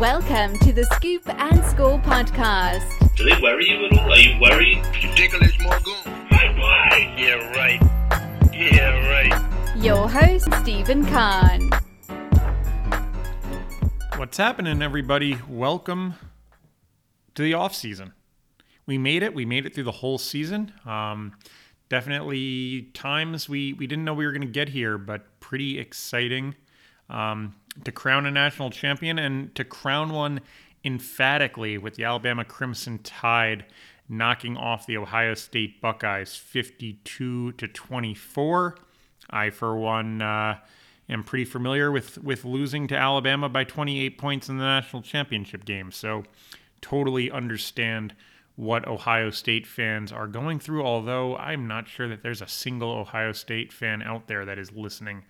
Welcome to the Scoop and Score podcast. Do they worry you at all? Are you worried? Ridiculous Morgan. My boy! Yeah, right. Yeah, right. Your host, Stephen Kahn. What's happening, everybody? Welcome to the off season. We made it. We made it through the whole season. Um, definitely times we we didn't know we were going to get here, but pretty exciting um, to crown a national champion and to crown one emphatically with the Alabama Crimson Tide knocking off the Ohio State Buckeyes 52 to 24. I, for one, uh, am pretty familiar with with losing to Alabama by 28 points in the national championship game, so totally understand what Ohio State fans are going through. Although I'm not sure that there's a single Ohio State fan out there that is listening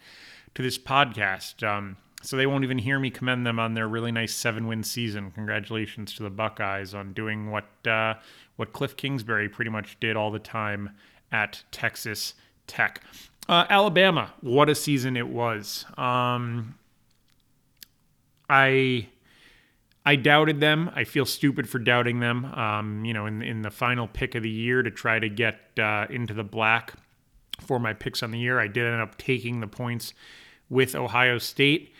to this podcast. Um, so they won't even hear me commend them on their really nice seven-win season. Congratulations to the Buckeyes on doing what uh, what Cliff Kingsbury pretty much did all the time at Texas Tech. Uh, Alabama, what a season it was. Um, I I doubted them. I feel stupid for doubting them. Um, you know, in in the final pick of the year to try to get uh, into the black for my picks on the year, I did end up taking the points with Ohio State,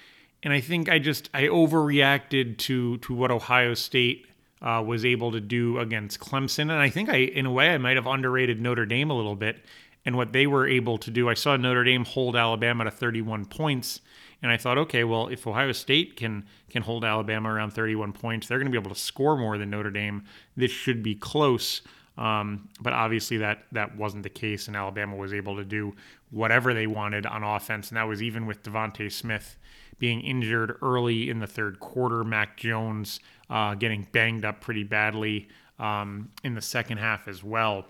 and I think I just I overreacted to to what Ohio State uh, was able to do against Clemson, and I think I in a way I might have underrated Notre Dame a little bit and what they were able to do. I saw Notre Dame hold Alabama to 31 points, and I thought, okay, well, if Ohio State can can hold Alabama around 31 points, they're going to be able to score more than Notre Dame. This should be close. Um, but obviously that that wasn't the case, and Alabama was able to do whatever they wanted on offense, and that was even with DeVonta Smith being injured early in the third quarter. Mac Jones uh, getting banged up pretty badly um, in the second half as well.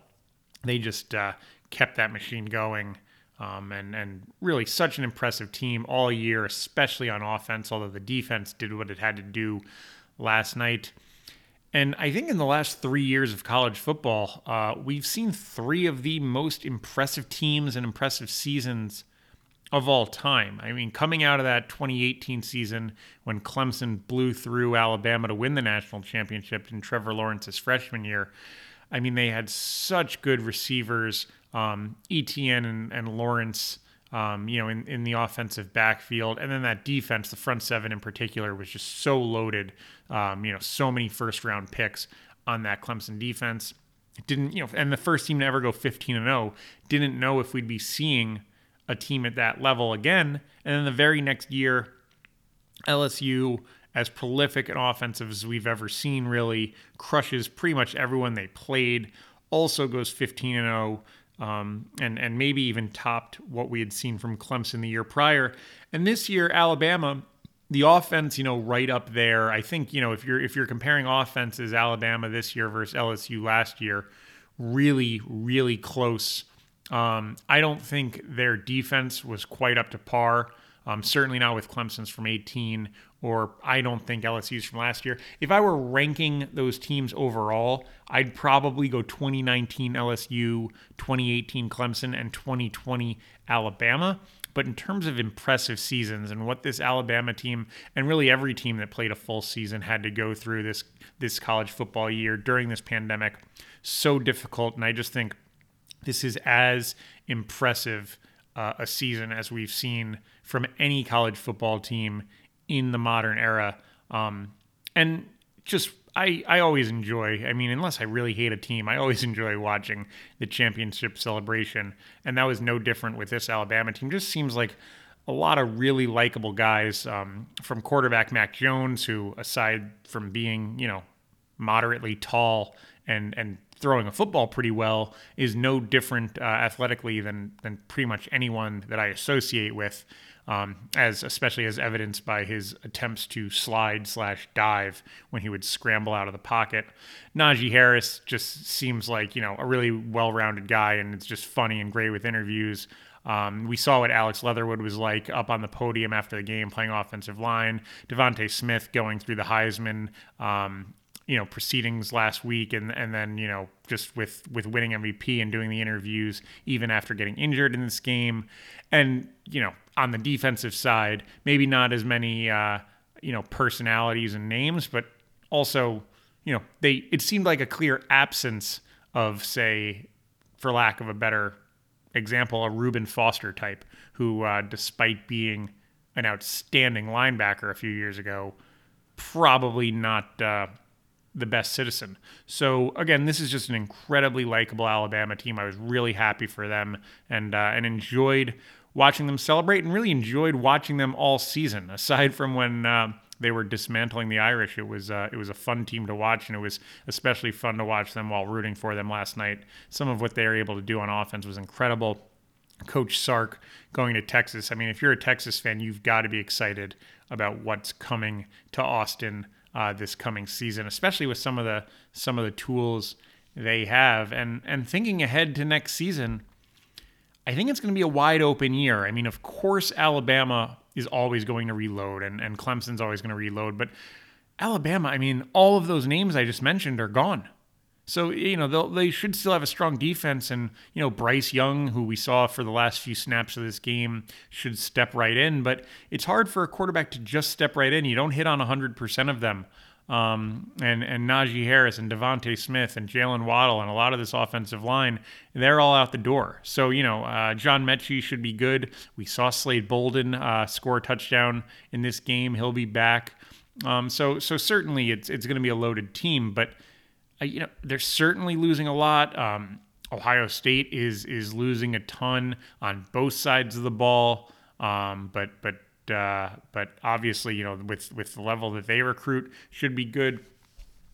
They just uh, kept that machine going. Um, and and really such an impressive team all year, especially on offense. Although the defense did what it had to do last night, and I think in the last three years of college football, uh, we've seen three of the most impressive teams and impressive seasons of all time. I mean, coming out of that 2018 season when Clemson blew through Alabama to win the national championship in Trevor Lawrence's freshman year, I mean, they had such good receivers um, Etienne and, and Lawrence, um, you know, in, in the offensive backfield. And then that defense, the front seven in particular, was just so loaded. Um, you know, so many first round picks on that Clemson defense. It didn't, you know, and the first team to ever go 15 and 0 didn't know if we'd be seeing a team at that level again. And then the very next year, LSU, as prolific an offensive as we've ever seen, really crushes pretty much everyone they played. Also goes 15 and 0 um, and and maybe even topped what we had seen from Clemson the year prior. And this year, Alabama, the offense, you know, right up there. I think you know if you're if you're comparing offenses, Alabama this year versus LSU last year, really really close. Um, I don't think their defense was quite up to par. Um, certainly not with Clemson's from 18, or I don't think LSU's from last year. If I were ranking those teams overall, I'd probably go 2019 LSU, 2018 Clemson, and 2020 Alabama. But in terms of impressive seasons and what this Alabama team and really every team that played a full season had to go through this this college football year during this pandemic, so difficult. And I just think this is as impressive uh, a season as we've seen from any college football team in the modern era. Um, and just I, I always enjoy, I mean, unless I really hate a team, I always enjoy watching the championship celebration. And that was no different with this Alabama team. Just seems like a lot of really likable guys um, from quarterback Mac Jones, who, aside from being, you know, moderately tall and, and throwing a football pretty well, is no different uh, athletically than, than pretty much anyone that I associate with um, as especially as evidenced by his attempts to slide slash dive when he would scramble out of the pocket. Najee Harris just seems like you know a really well-rounded guy, and it's just funny and great with interviews. Um, we saw what Alex Leatherwood was like up on the podium after the game, playing offensive line. DeVonta Smith going through the Heisman, um, you know, proceedings last week, and and then you know just with with winning MVP and doing the interviews even after getting injured in this game, and you know on the defensive side, maybe not as many. Uh, you know, personalities and names, but also, you know, they it seemed like a clear absence of, say, for lack of a better example, a Reuben Foster type, who, uh, despite being an outstanding linebacker a few years ago, probably not uh, the best citizen. So again, this is just an incredibly likable Alabama team. I was really happy for them and uh, and enjoyed watching them celebrate and really enjoyed watching them all season. Aside from when uh, they were dismantling the Irish, it was uh, it was a fun team to watch, and it was especially fun to watch them while rooting for them last night. Some of what they were able to do on offense was incredible. Coach Sark going to Texas. I mean, if you're a Texas fan, you've got to be excited about what's coming to Austin uh, this coming season, especially with some of the some of the tools they have, and and thinking ahead to next season. I think it's going to be a wide open year. I mean, of course, Alabama is always going to reload, and, and Clemson's always going to reload, but Alabama, I mean, all of those names I just mentioned are gone. So, you know, they should still have a strong defense. And, you know, Bryce Young, who we saw for the last few snaps of this game, should step right in. But it's hard for a quarterback to just step right in. You don't hit on 100% of them. Um, and, and Najee Harris and DeVonta Smith and Jaylen Waddle and a lot of this offensive line, they're all out the door. So, you know, uh, John Metchie should be good. We saw Slade Bolden uh, score a touchdown in this game. He'll be back. Um, so, so certainly it's, it's going to be a loaded team. But, you know, they're certainly losing a lot. Um, Ohio State is is losing a ton on both sides of the ball. Um, but but uh, but obviously, you know, with with the level that they recruit, should be good.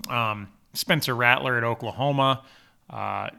Um, Spencer Rattler at Oklahoma. Uh,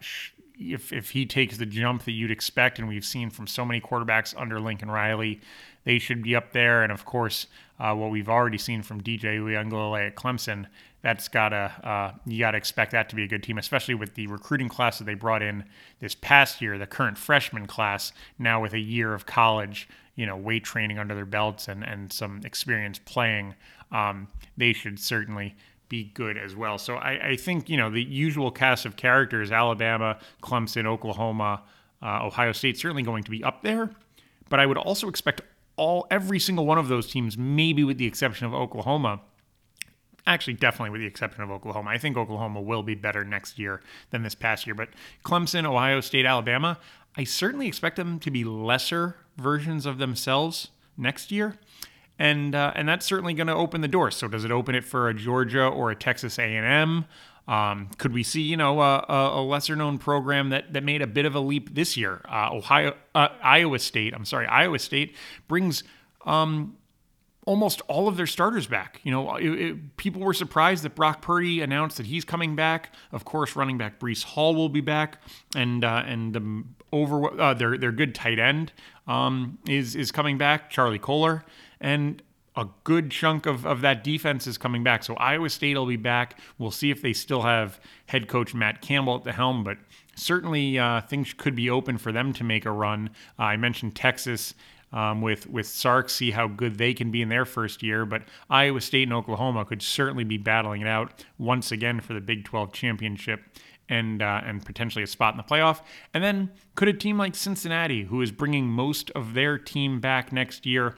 if if he takes the jump that you'd expect, and we've seen from so many quarterbacks under Lincoln Riley, they should be up there. And of course, uh, what we've already seen from DJ Uiagalelei at Clemson, that's gotta uh, you gotta expect that to be a good team, especially with the recruiting class that they brought in this past year, the current freshman class, now with a year of college, you know, weight training under their belts and and some experience playing. Um, they should certainly be good as well. So I, I, think you know the usual cast of characters: Alabama, Clemson, Oklahoma, uh, Ohio State, certainly going to be up there. But I would also expect all every single one of those teams, maybe with the exception of Oklahoma. Actually, definitely with the exception of Oklahoma. I think Oklahoma will be better next year than this past year. But Clemson, Ohio State, Alabama, I certainly expect them to be lesser versions of themselves next year and uh, and that's certainly going to open the door. So does it open it for a Georgia or a Texas A&M? Um, could we see, you know, a, a, lesser known program that, that made a bit of a leap this year? Uh, Ohio, uh, Iowa State. I'm sorry, Iowa State brings um, almost all of their starters back. You know, it, it, people were surprised that Brock Purdy announced that he's coming back. Of course, running back Breece Hall will be back, and uh, and the over uh, their their good tight end um, is is coming back, Charlie Kolar and a good chunk of, of that defense is coming back. So Iowa State will be back. We'll see if they still have head coach Matt Campbell at the helm, but certainly uh, things could be open for them to make a run. Uh, I mentioned Texas. Um, with with Sark, see how good they can be in their first year. But Iowa State and Oklahoma could certainly be battling it out once again for the Big 12 championship and uh, and potentially a spot in the playoff. And then could a team like Cincinnati, who is bringing most of their team back next year,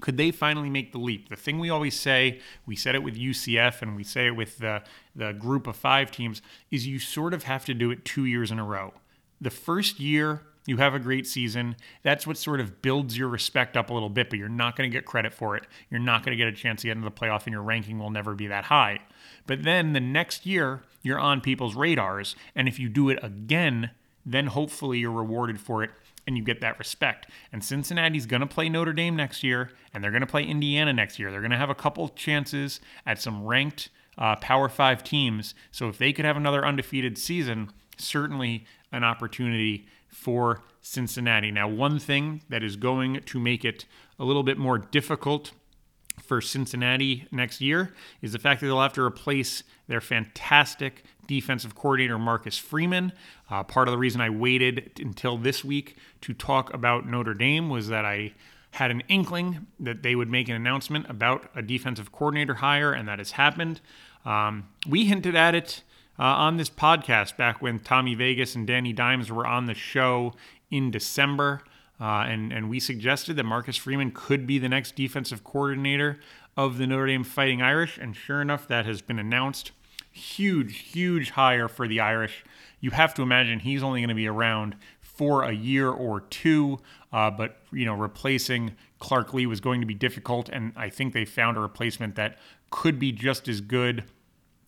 could they finally make the leap? The thing we always say, we said it with UCF and we say it with the, the group of five teams, is you sort of have to do it two years in a row. The first year, you have a great season. That's what sort of builds your respect up a little bit, but you're not going to get credit for it. You're not going to get a chance to get into the playoff, and your ranking will never be that high. But then the next year, you're on people's radars. And if you do it again, then hopefully you're rewarded for it and you get that respect. And Cincinnati's going to play Notre Dame next year, and they're going to play Indiana next year. They're going to have a couple chances at some ranked uh, Power Five teams. So if they could have another undefeated season, certainly an opportunity for Cincinnati. Now, one thing that is going to make it a little bit more difficult for Cincinnati next year is the fact that they'll have to replace their fantastic defensive coordinator Marcus Freeman. Uh, part of the reason I waited until this week to talk about Notre Dame was that I had an inkling that they would make an announcement about a defensive coordinator hire, and that has happened. Um, we hinted at it uh, on this podcast back when Tommy Vegas and Danny Dimes were on the show in December. Uh, and, and we suggested that Marcus Freeman could be the next defensive coordinator of the Notre Dame Fighting Irish. And sure enough, that has been announced. Huge, huge hire for the Irish. You have to imagine he's only going to be around for a year or two. Uh, but you know, replacing Clark Lea was going to be difficult, and I think they found a replacement that could be just as good.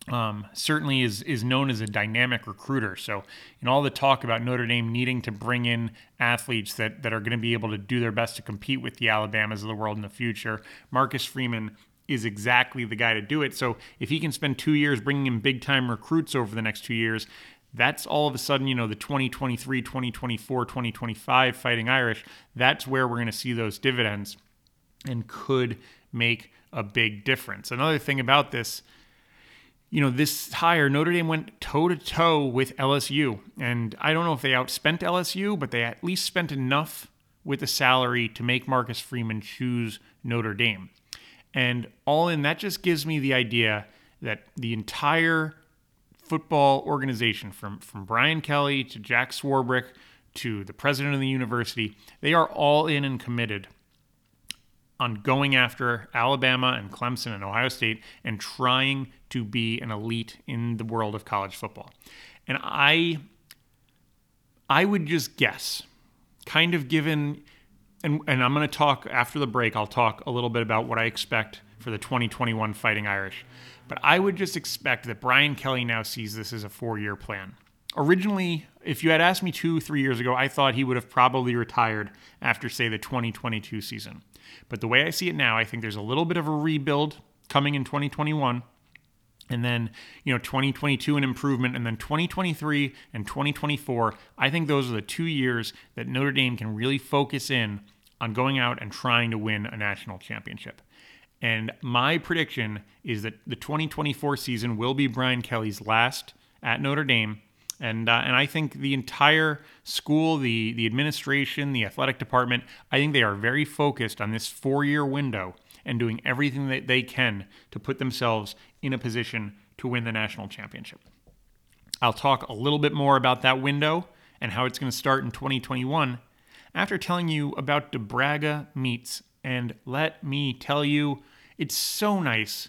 Um, certainly is is known as a dynamic recruiter. So, in all the talk about Notre Dame needing to bring in athletes that that are going to be able to do their best to compete with the Alabamas of the world in the future, Marcus Freeman is exactly the guy to do it. So, if he can spend two years bringing in big time recruits over the next two years, that's all of a sudden, you know, the 2023, 2024, 2025 Fighting Irish, that's where we're going to see those dividends and could make a big difference. Another thing about this, you know, this hire, Notre Dame went toe to toe with LSU. And I don't know if they outspent LSU, but they at least spent enough with the salary to make Marcus Freeman choose Notre Dame. And all in, that just gives me the idea that the entire football organization, from, from Brian Kelly to Jack Swarbrick to the president of the university, they are all in and committed on going after Alabama and Clemson and Ohio State and trying to be an elite in the world of college football. And I I would just guess, kind of given and, and I'm going to talk after the break, I'll talk a little bit about what I expect for the 2021 Fighting Irish. But I would just expect that Brian Kelly now sees this as a four year plan. Originally, if you had asked me two, three years ago, I thought he would have probably retired after, say, the 2022 season. But the way I see it now, I think there's a little bit of a rebuild coming in 2021 and then you know 2022 an improvement and then 2023 and 2024 i think those are the two years that notre dame can really focus in on going out and trying to win a national championship and my prediction is that the 2024 season will be Brian Kelly's last at Notre Dame. And, uh, and I think the entire school, the, the administration, the athletic department, I think they are very focused on this four year window and doing everything that they can to put themselves in a position to win the national championship. I'll talk a little bit more about that window and how it's going to start in 2021 after telling you about DeBragga Meats. And let me tell you, it's so nice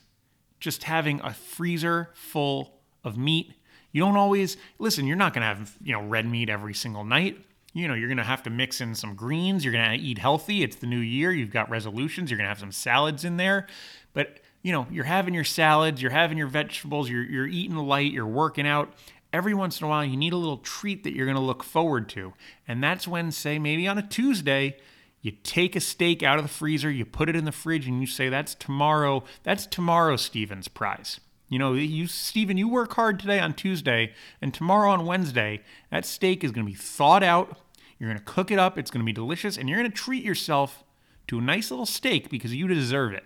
just having a freezer full of meat. You don't always listen, you're not going to have, you know, red meat every single night. You know, you're going to have to mix in some greens, you're going to eat healthy. It's the new year, you've got resolutions, you're going to have some salads in there. But, you know, you're having your salads, you're having your vegetables, you're you're eating light, you're working out. Every once in a while, you need a little treat that you're going to look forward to. And that's when, say, maybe on a Tuesday, you take a steak out of the freezer, you put it in the fridge, and you say, That's tomorrow. That's tomorrow, Steven's prize. You know, you, Steven, you work hard today on Tuesday, and tomorrow on Wednesday, that steak is going to be thawed out. You're going to cook it up. It's going to be delicious, and you're going to treat yourself to a nice little steak because you deserve it.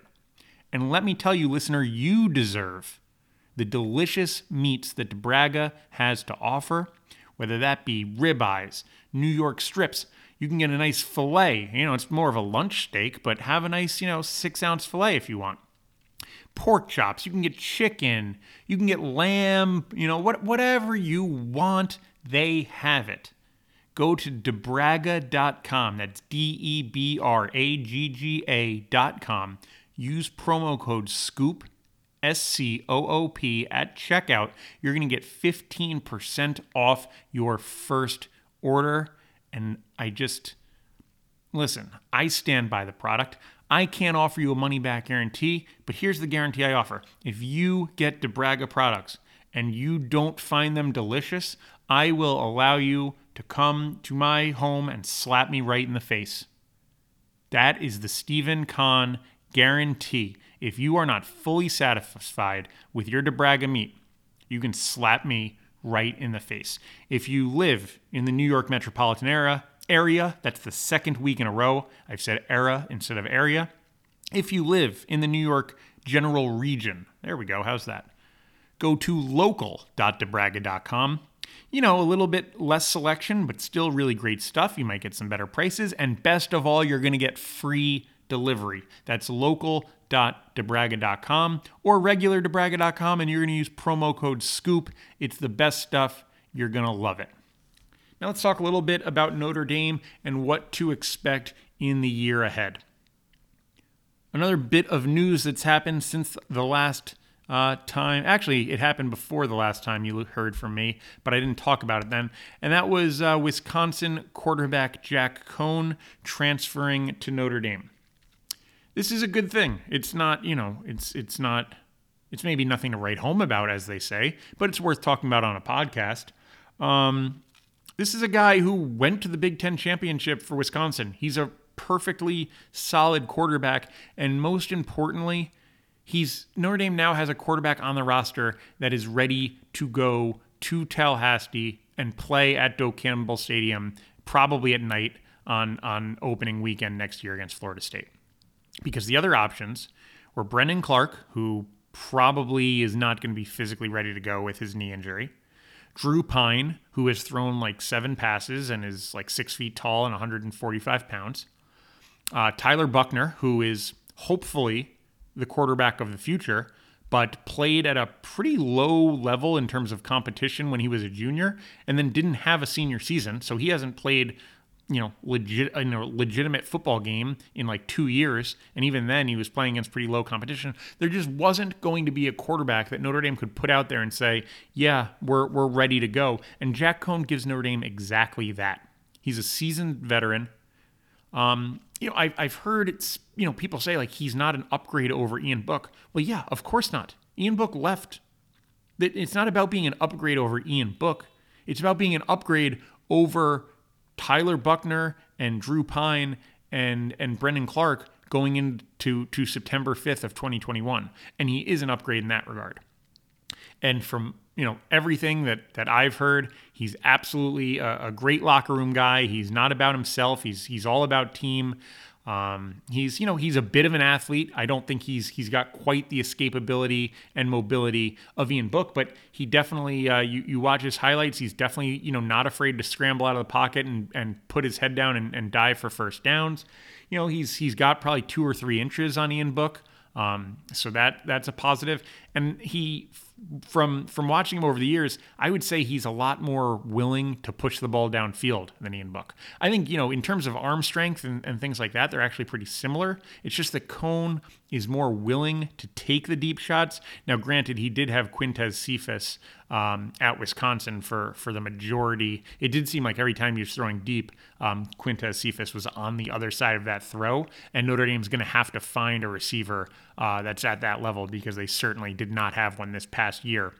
And let me tell you, listener, you deserve the delicious meats that DeBragga has to offer, whether that be ribeyes, New York strips, you can get a nice filet. You know, it's more of a lunch steak, but have a nice, you know, six ounce filet if you want. Pork chops, you can get chicken, you can get lamb, you know, what, whatever you want, they have it. Go to debragga.com. That's D E B R A G G A.com. Use promo code SCOOP, S C O O P, at checkout. You're going to get 15% off your first order. And I just, listen, I stand by the product. I can't offer you a money back guarantee, but here's the guarantee I offer. If you get DeBragga products and you don't find them delicious, I will allow you to come to my home and slap me right in the face. That is the Stephen Kahn guarantee. If you are not fully satisfied with your DeBragga meat, you can slap me right in the face. If you live in the New York metropolitan area, area, that's the second week in a row I've said era instead of area. If you live in the New York general region, there we go, how's that? Go to local.debragga.com. You know, a little bit less selection, but still really great stuff. You might get some better prices. And best of all, you're going to get free delivery. That's local.debragga.com or regulardebragga.com, and you're going to use promo code SCOOP. It's the best stuff. You're going to love it. Now let's talk a little bit about Notre Dame and what to expect in the year ahead. Another bit of news that's happened since the last uh, time. Actually, it happened before the last time you heard from me, but I didn't talk about it then. And that was uh, Wisconsin quarterback Jack Coan transferring to Notre Dame. This is a good thing. It's not, you know, it's it's not, it's maybe nothing to write home about, as they say, but it's worth talking about on a podcast. Um, this is a guy who went to the Big Ten championship for Wisconsin. He's a perfectly solid quarterback, and most importantly, he's Notre Dame now has a quarterback on the roster that is ready to go to Tallahassee and play at Doak Campbell Stadium, probably at night on on opening weekend next year against Florida State. Because the other options were Brendon Clark, who probably is not going to be physically ready to go with his knee injury. Drew Pyne, who has thrown like seven passes and is like six feet tall and 145 pounds. Uh, Tyler Buchner, who is hopefully the quarterback of the future, but played at a pretty low level in terms of competition when he was a junior, and then didn't have a senior season, so he hasn't played, you know, legit, you know, legitimate football game in like two years, and even then he was playing against pretty low competition. There just wasn't going to be a quarterback that Notre Dame could put out there and say, "Yeah, we're we're ready to go." And Jack Coan gives Notre Dame exactly that. He's a seasoned veteran. Um, you know, I've, I've heard it's, you know, people say like he's not an upgrade over Ian Book. Well, yeah, of course not. Ian Book left. It's not about being an upgrade over Ian Book. It's about being an upgrade over Tyler Buchner and Drew Pyne and and Brendon Clark going into to September 5th of 2021. And he is an upgrade in that regard. And from you know everything that that I've heard, he's absolutely a, a great locker room guy. He's not about himself. He's he's all about team. Um, he's you know he's a bit of an athlete. I don't think he's he's got quite the escapability and mobility of Ian Book, but he definitely uh, you you watch his highlights. He's definitely you know not afraid to scramble out of the pocket and and put his head down and, and dive for first downs. You know he's he's got probably two or three inches on Ian Book. Um, so that that's a positive. And he, from from watching him over the years, I would say he's a lot more willing to push the ball downfield than Ian Book. I think you know in terms of arm strength and, and things like that, they're actually pretty similar. It's just that Coan is more willing to take the deep shots. Now, granted, he did have Quintez Cephus um, at Wisconsin for for the majority. It did seem like every time he was throwing deep, um, Quintez Cephus was on the other side of that throw, and Notre Dame's going to have to find a receiver uh, that's at that level because they certainly did not have one this past year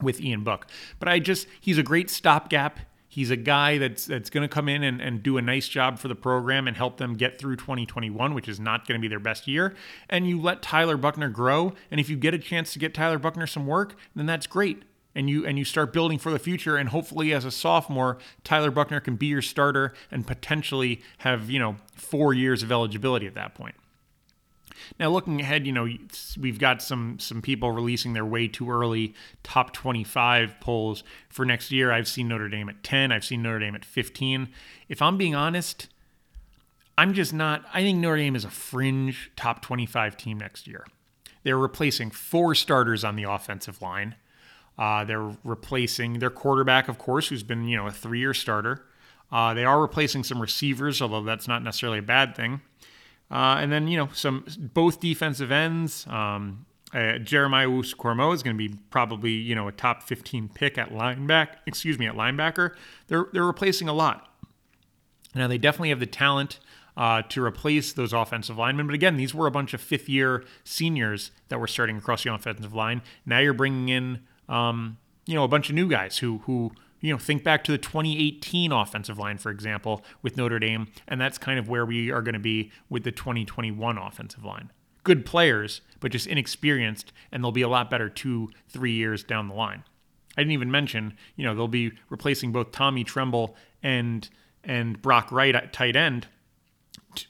with Ian Book. But I just he's a great stopgap. He's a guy that's that's going to come in and, and do a nice job for the program and help them get through 2021, which is not going to be their best year. And you let Tyler Buchner grow, and if you get a chance to get Tyler Buchner some work, then that's great and you and you start building for the future and hopefully as a sophomore Tyler Buchner can be your starter and potentially have you know 4 years of eligibility at that point. Now looking ahead, you know, we've got some some people releasing their way too early top 25 polls for next year. I've seen Notre Dame at 10, I've seen Notre Dame at 15. If I'm being honest, I'm just not I think Notre Dame is a fringe top 25 team next year. They're replacing four starters on the offensive line. Uh, they're replacing their quarterback, of course, who's been you know a three-year starter. Uh, they are replacing some receivers, although that's not necessarily a bad thing. Uh, and then you know some both defensive ends. Um, uh, Jeremiah Owusu-Koramoah is going to be probably you know a top 15 pick at linebacker. Excuse me, at linebacker. They're they're replacing a lot. Now they definitely have the talent uh, to replace those offensive linemen. But again, these were a bunch of fifth year seniors that were starting across the offensive line. Now you're bringing in um, you know, a bunch of new guys who who you know think back to the 2018 offensive line, for example, with Notre Dame, and that's kind of where we are going to be with the 2021 offensive line. Good players, but just inexperienced, and they'll be a lot better two, three years down the line. I didn't even mention, you know, they'll be replacing both Tommy Tremble and and Brock Wright at tight end.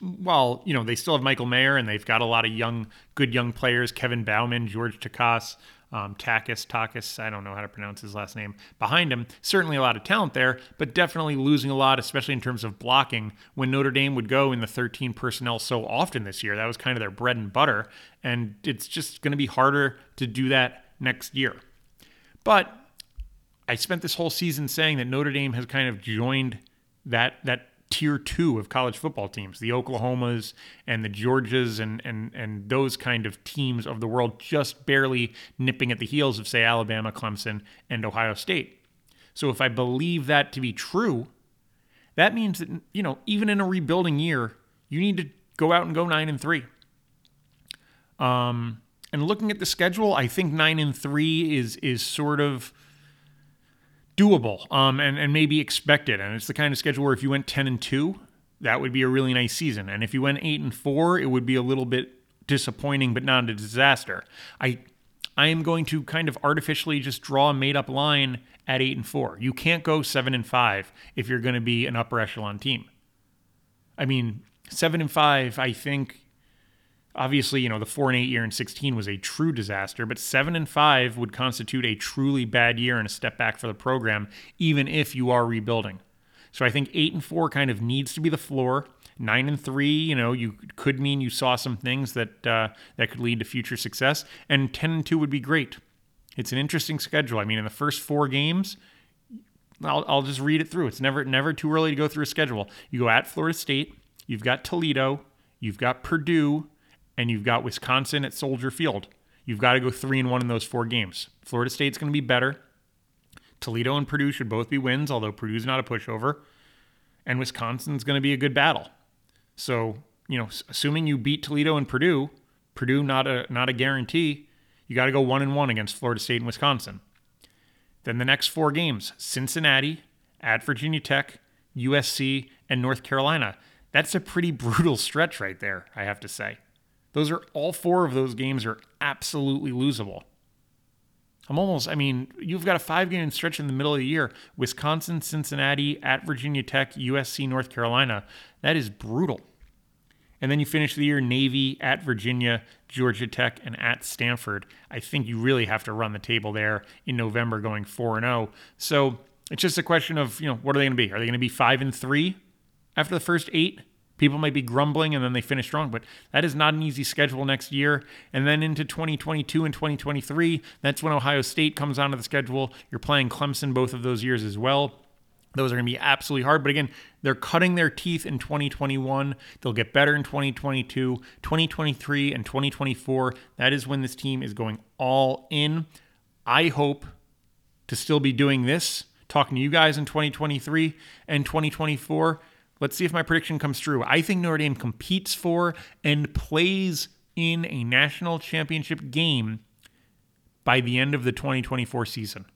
While you know they still have Michael Mayer and they've got a lot of young, good young players, Kevin Bauman, George Takas, um, Takis, Takis, I don't know how to pronounce his last name, behind him. Certainly a lot of talent there, but definitely losing a lot, especially in terms of blocking. When Notre Dame would go in the 13 personnel so often this year, that was kind of their bread and butter. And it's just going to be harder to do that next year. But I spent this whole season saying that Notre Dame has kind of joined that that tier two of college football teams, the Oklahomas and the Georgias and and and those kind of teams of the world, just barely nipping at the heels of say Alabama, Clemson, and Ohio State. So if I believe that to be true, that means that you know even in a rebuilding year, you need to go out and go nine and three. Um, and looking at the schedule, I think nine and three is is sort of doable um, and, and maybe expected. And it's the kind of schedule where if you went 10 and 2, that would be a really nice season. And if you went 8 and 4, it would be a little bit disappointing, but not a disaster. I I am going to kind of artificially just draw a made up line at 8 and 4. You can't go 7 and 5 if you're going to be an upper echelon team. I mean, 7 and 5, I think obviously, you know, the 4 and 8 year in 16 was a true disaster, but 7 and 5 would constitute a truly bad year and a step back for the program even if you are rebuilding. So I think 8 and 4 kind of needs to be the floor. 9 and 3, you know, you could mean you saw some things that uh, that could lead to future success and 10 and 2 would be great. It's an interesting schedule. I mean, in the first 4 games, I'll, I'll just read it through. It's never never too early to go through a schedule. You go at Florida State, you've got Toledo, you've got Purdue, and you've got Wisconsin at Soldier Field. You've got to go three and one in those four games. Florida State's going to be better. Toledo and Purdue should both be wins, although Purdue's not a pushover. And Wisconsin's going to be a good battle. So, you know, assuming you beat Toledo and Purdue, Purdue not a not a guarantee. You got to go one and one against Florida State and Wisconsin. Then the next four games: Cincinnati, at Virginia Tech, USC, and North Carolina. That's a pretty brutal stretch right there, I have to say. Those are all four of those games are absolutely losable. I'm almost, I mean, you've got a five game stretch in the middle of the year Wisconsin, Cincinnati, at Virginia Tech, USC, North Carolina. That is brutal. And then you finish the year Navy, at Virginia, Georgia Tech, and at Stanford. I think you really have to run the table there in November going 4 and 0. So it's just a question of, you know, what are they going to be? Are they going to be 5 and 3 after the first eight? People might be grumbling and then they finish strong, but that is not an easy schedule next year. And then into 2022 and 2023, that's when Ohio State comes onto the schedule. You're playing Clemson both of those years as well. Those are going to be absolutely hard. But again, they're cutting their teeth in 2021. They'll get better in 2022, 2023, and 2024. That is when this team is going all in. I hope to still be doing this, talking to you guys in 2023 and 2024 Let's see if my prediction comes true. I think Notre Dame competes for and plays in a national championship game by the end of the 2024 season.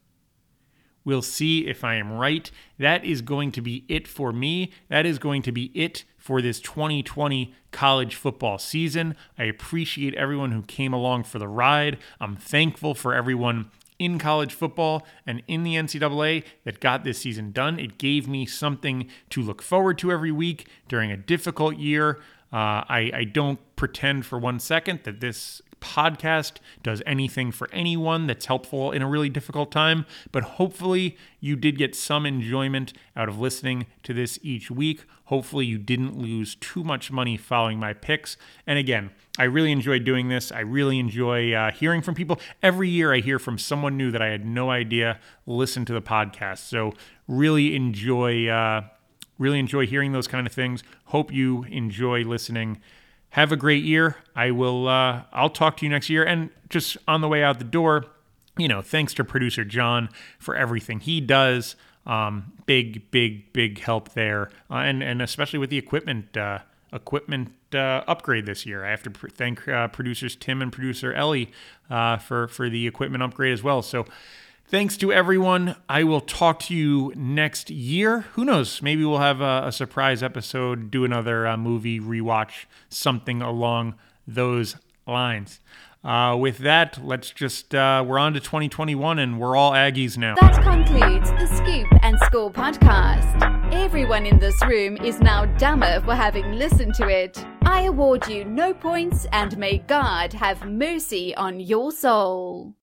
We'll see if I am right. That is going to be it for me. That is going to be it for this 2020 college football season. I appreciate everyone who came along for the ride. I'm thankful for everyone in college football and in the NCAA that got this season done. It gave me something to look forward to every week during a difficult year. Uh, I, I don't pretend for one second that this podcast does anything for anyone that's helpful in a really difficult time, but hopefully you did get some enjoyment out of listening to this each week. Hopefully you didn't lose too much money following my picks. And again, I really enjoy doing this. I really enjoy uh, hearing from people. Every year I hear from someone new that I had no idea listened to the podcast. So really enjoy. Uh, really enjoy hearing those kind of things. Hope you enjoy listening have a great year. I will. Uh, I'll talk to you next year. And just on the way out the door, you know, thanks to producer John for everything he does. Um, big, big, big help there, uh, and and especially with the equipment uh, equipment uh, upgrade this year. I have to pr- thank uh, producers Tim and producer Ellie uh, for for the equipment upgrade as well. So Thanks to everyone. I will talk to you next year. Who knows? Maybe we'll have a, a surprise episode, do another uh, movie rewatch, something along those lines. Uh, with that, let's just, uh, we're on to 2021 and we're all Aggies now. That concludes the Scoop and Score podcast. Everyone in this room is now dumber for having listened to it. I award you no points and may God have mercy on your soul.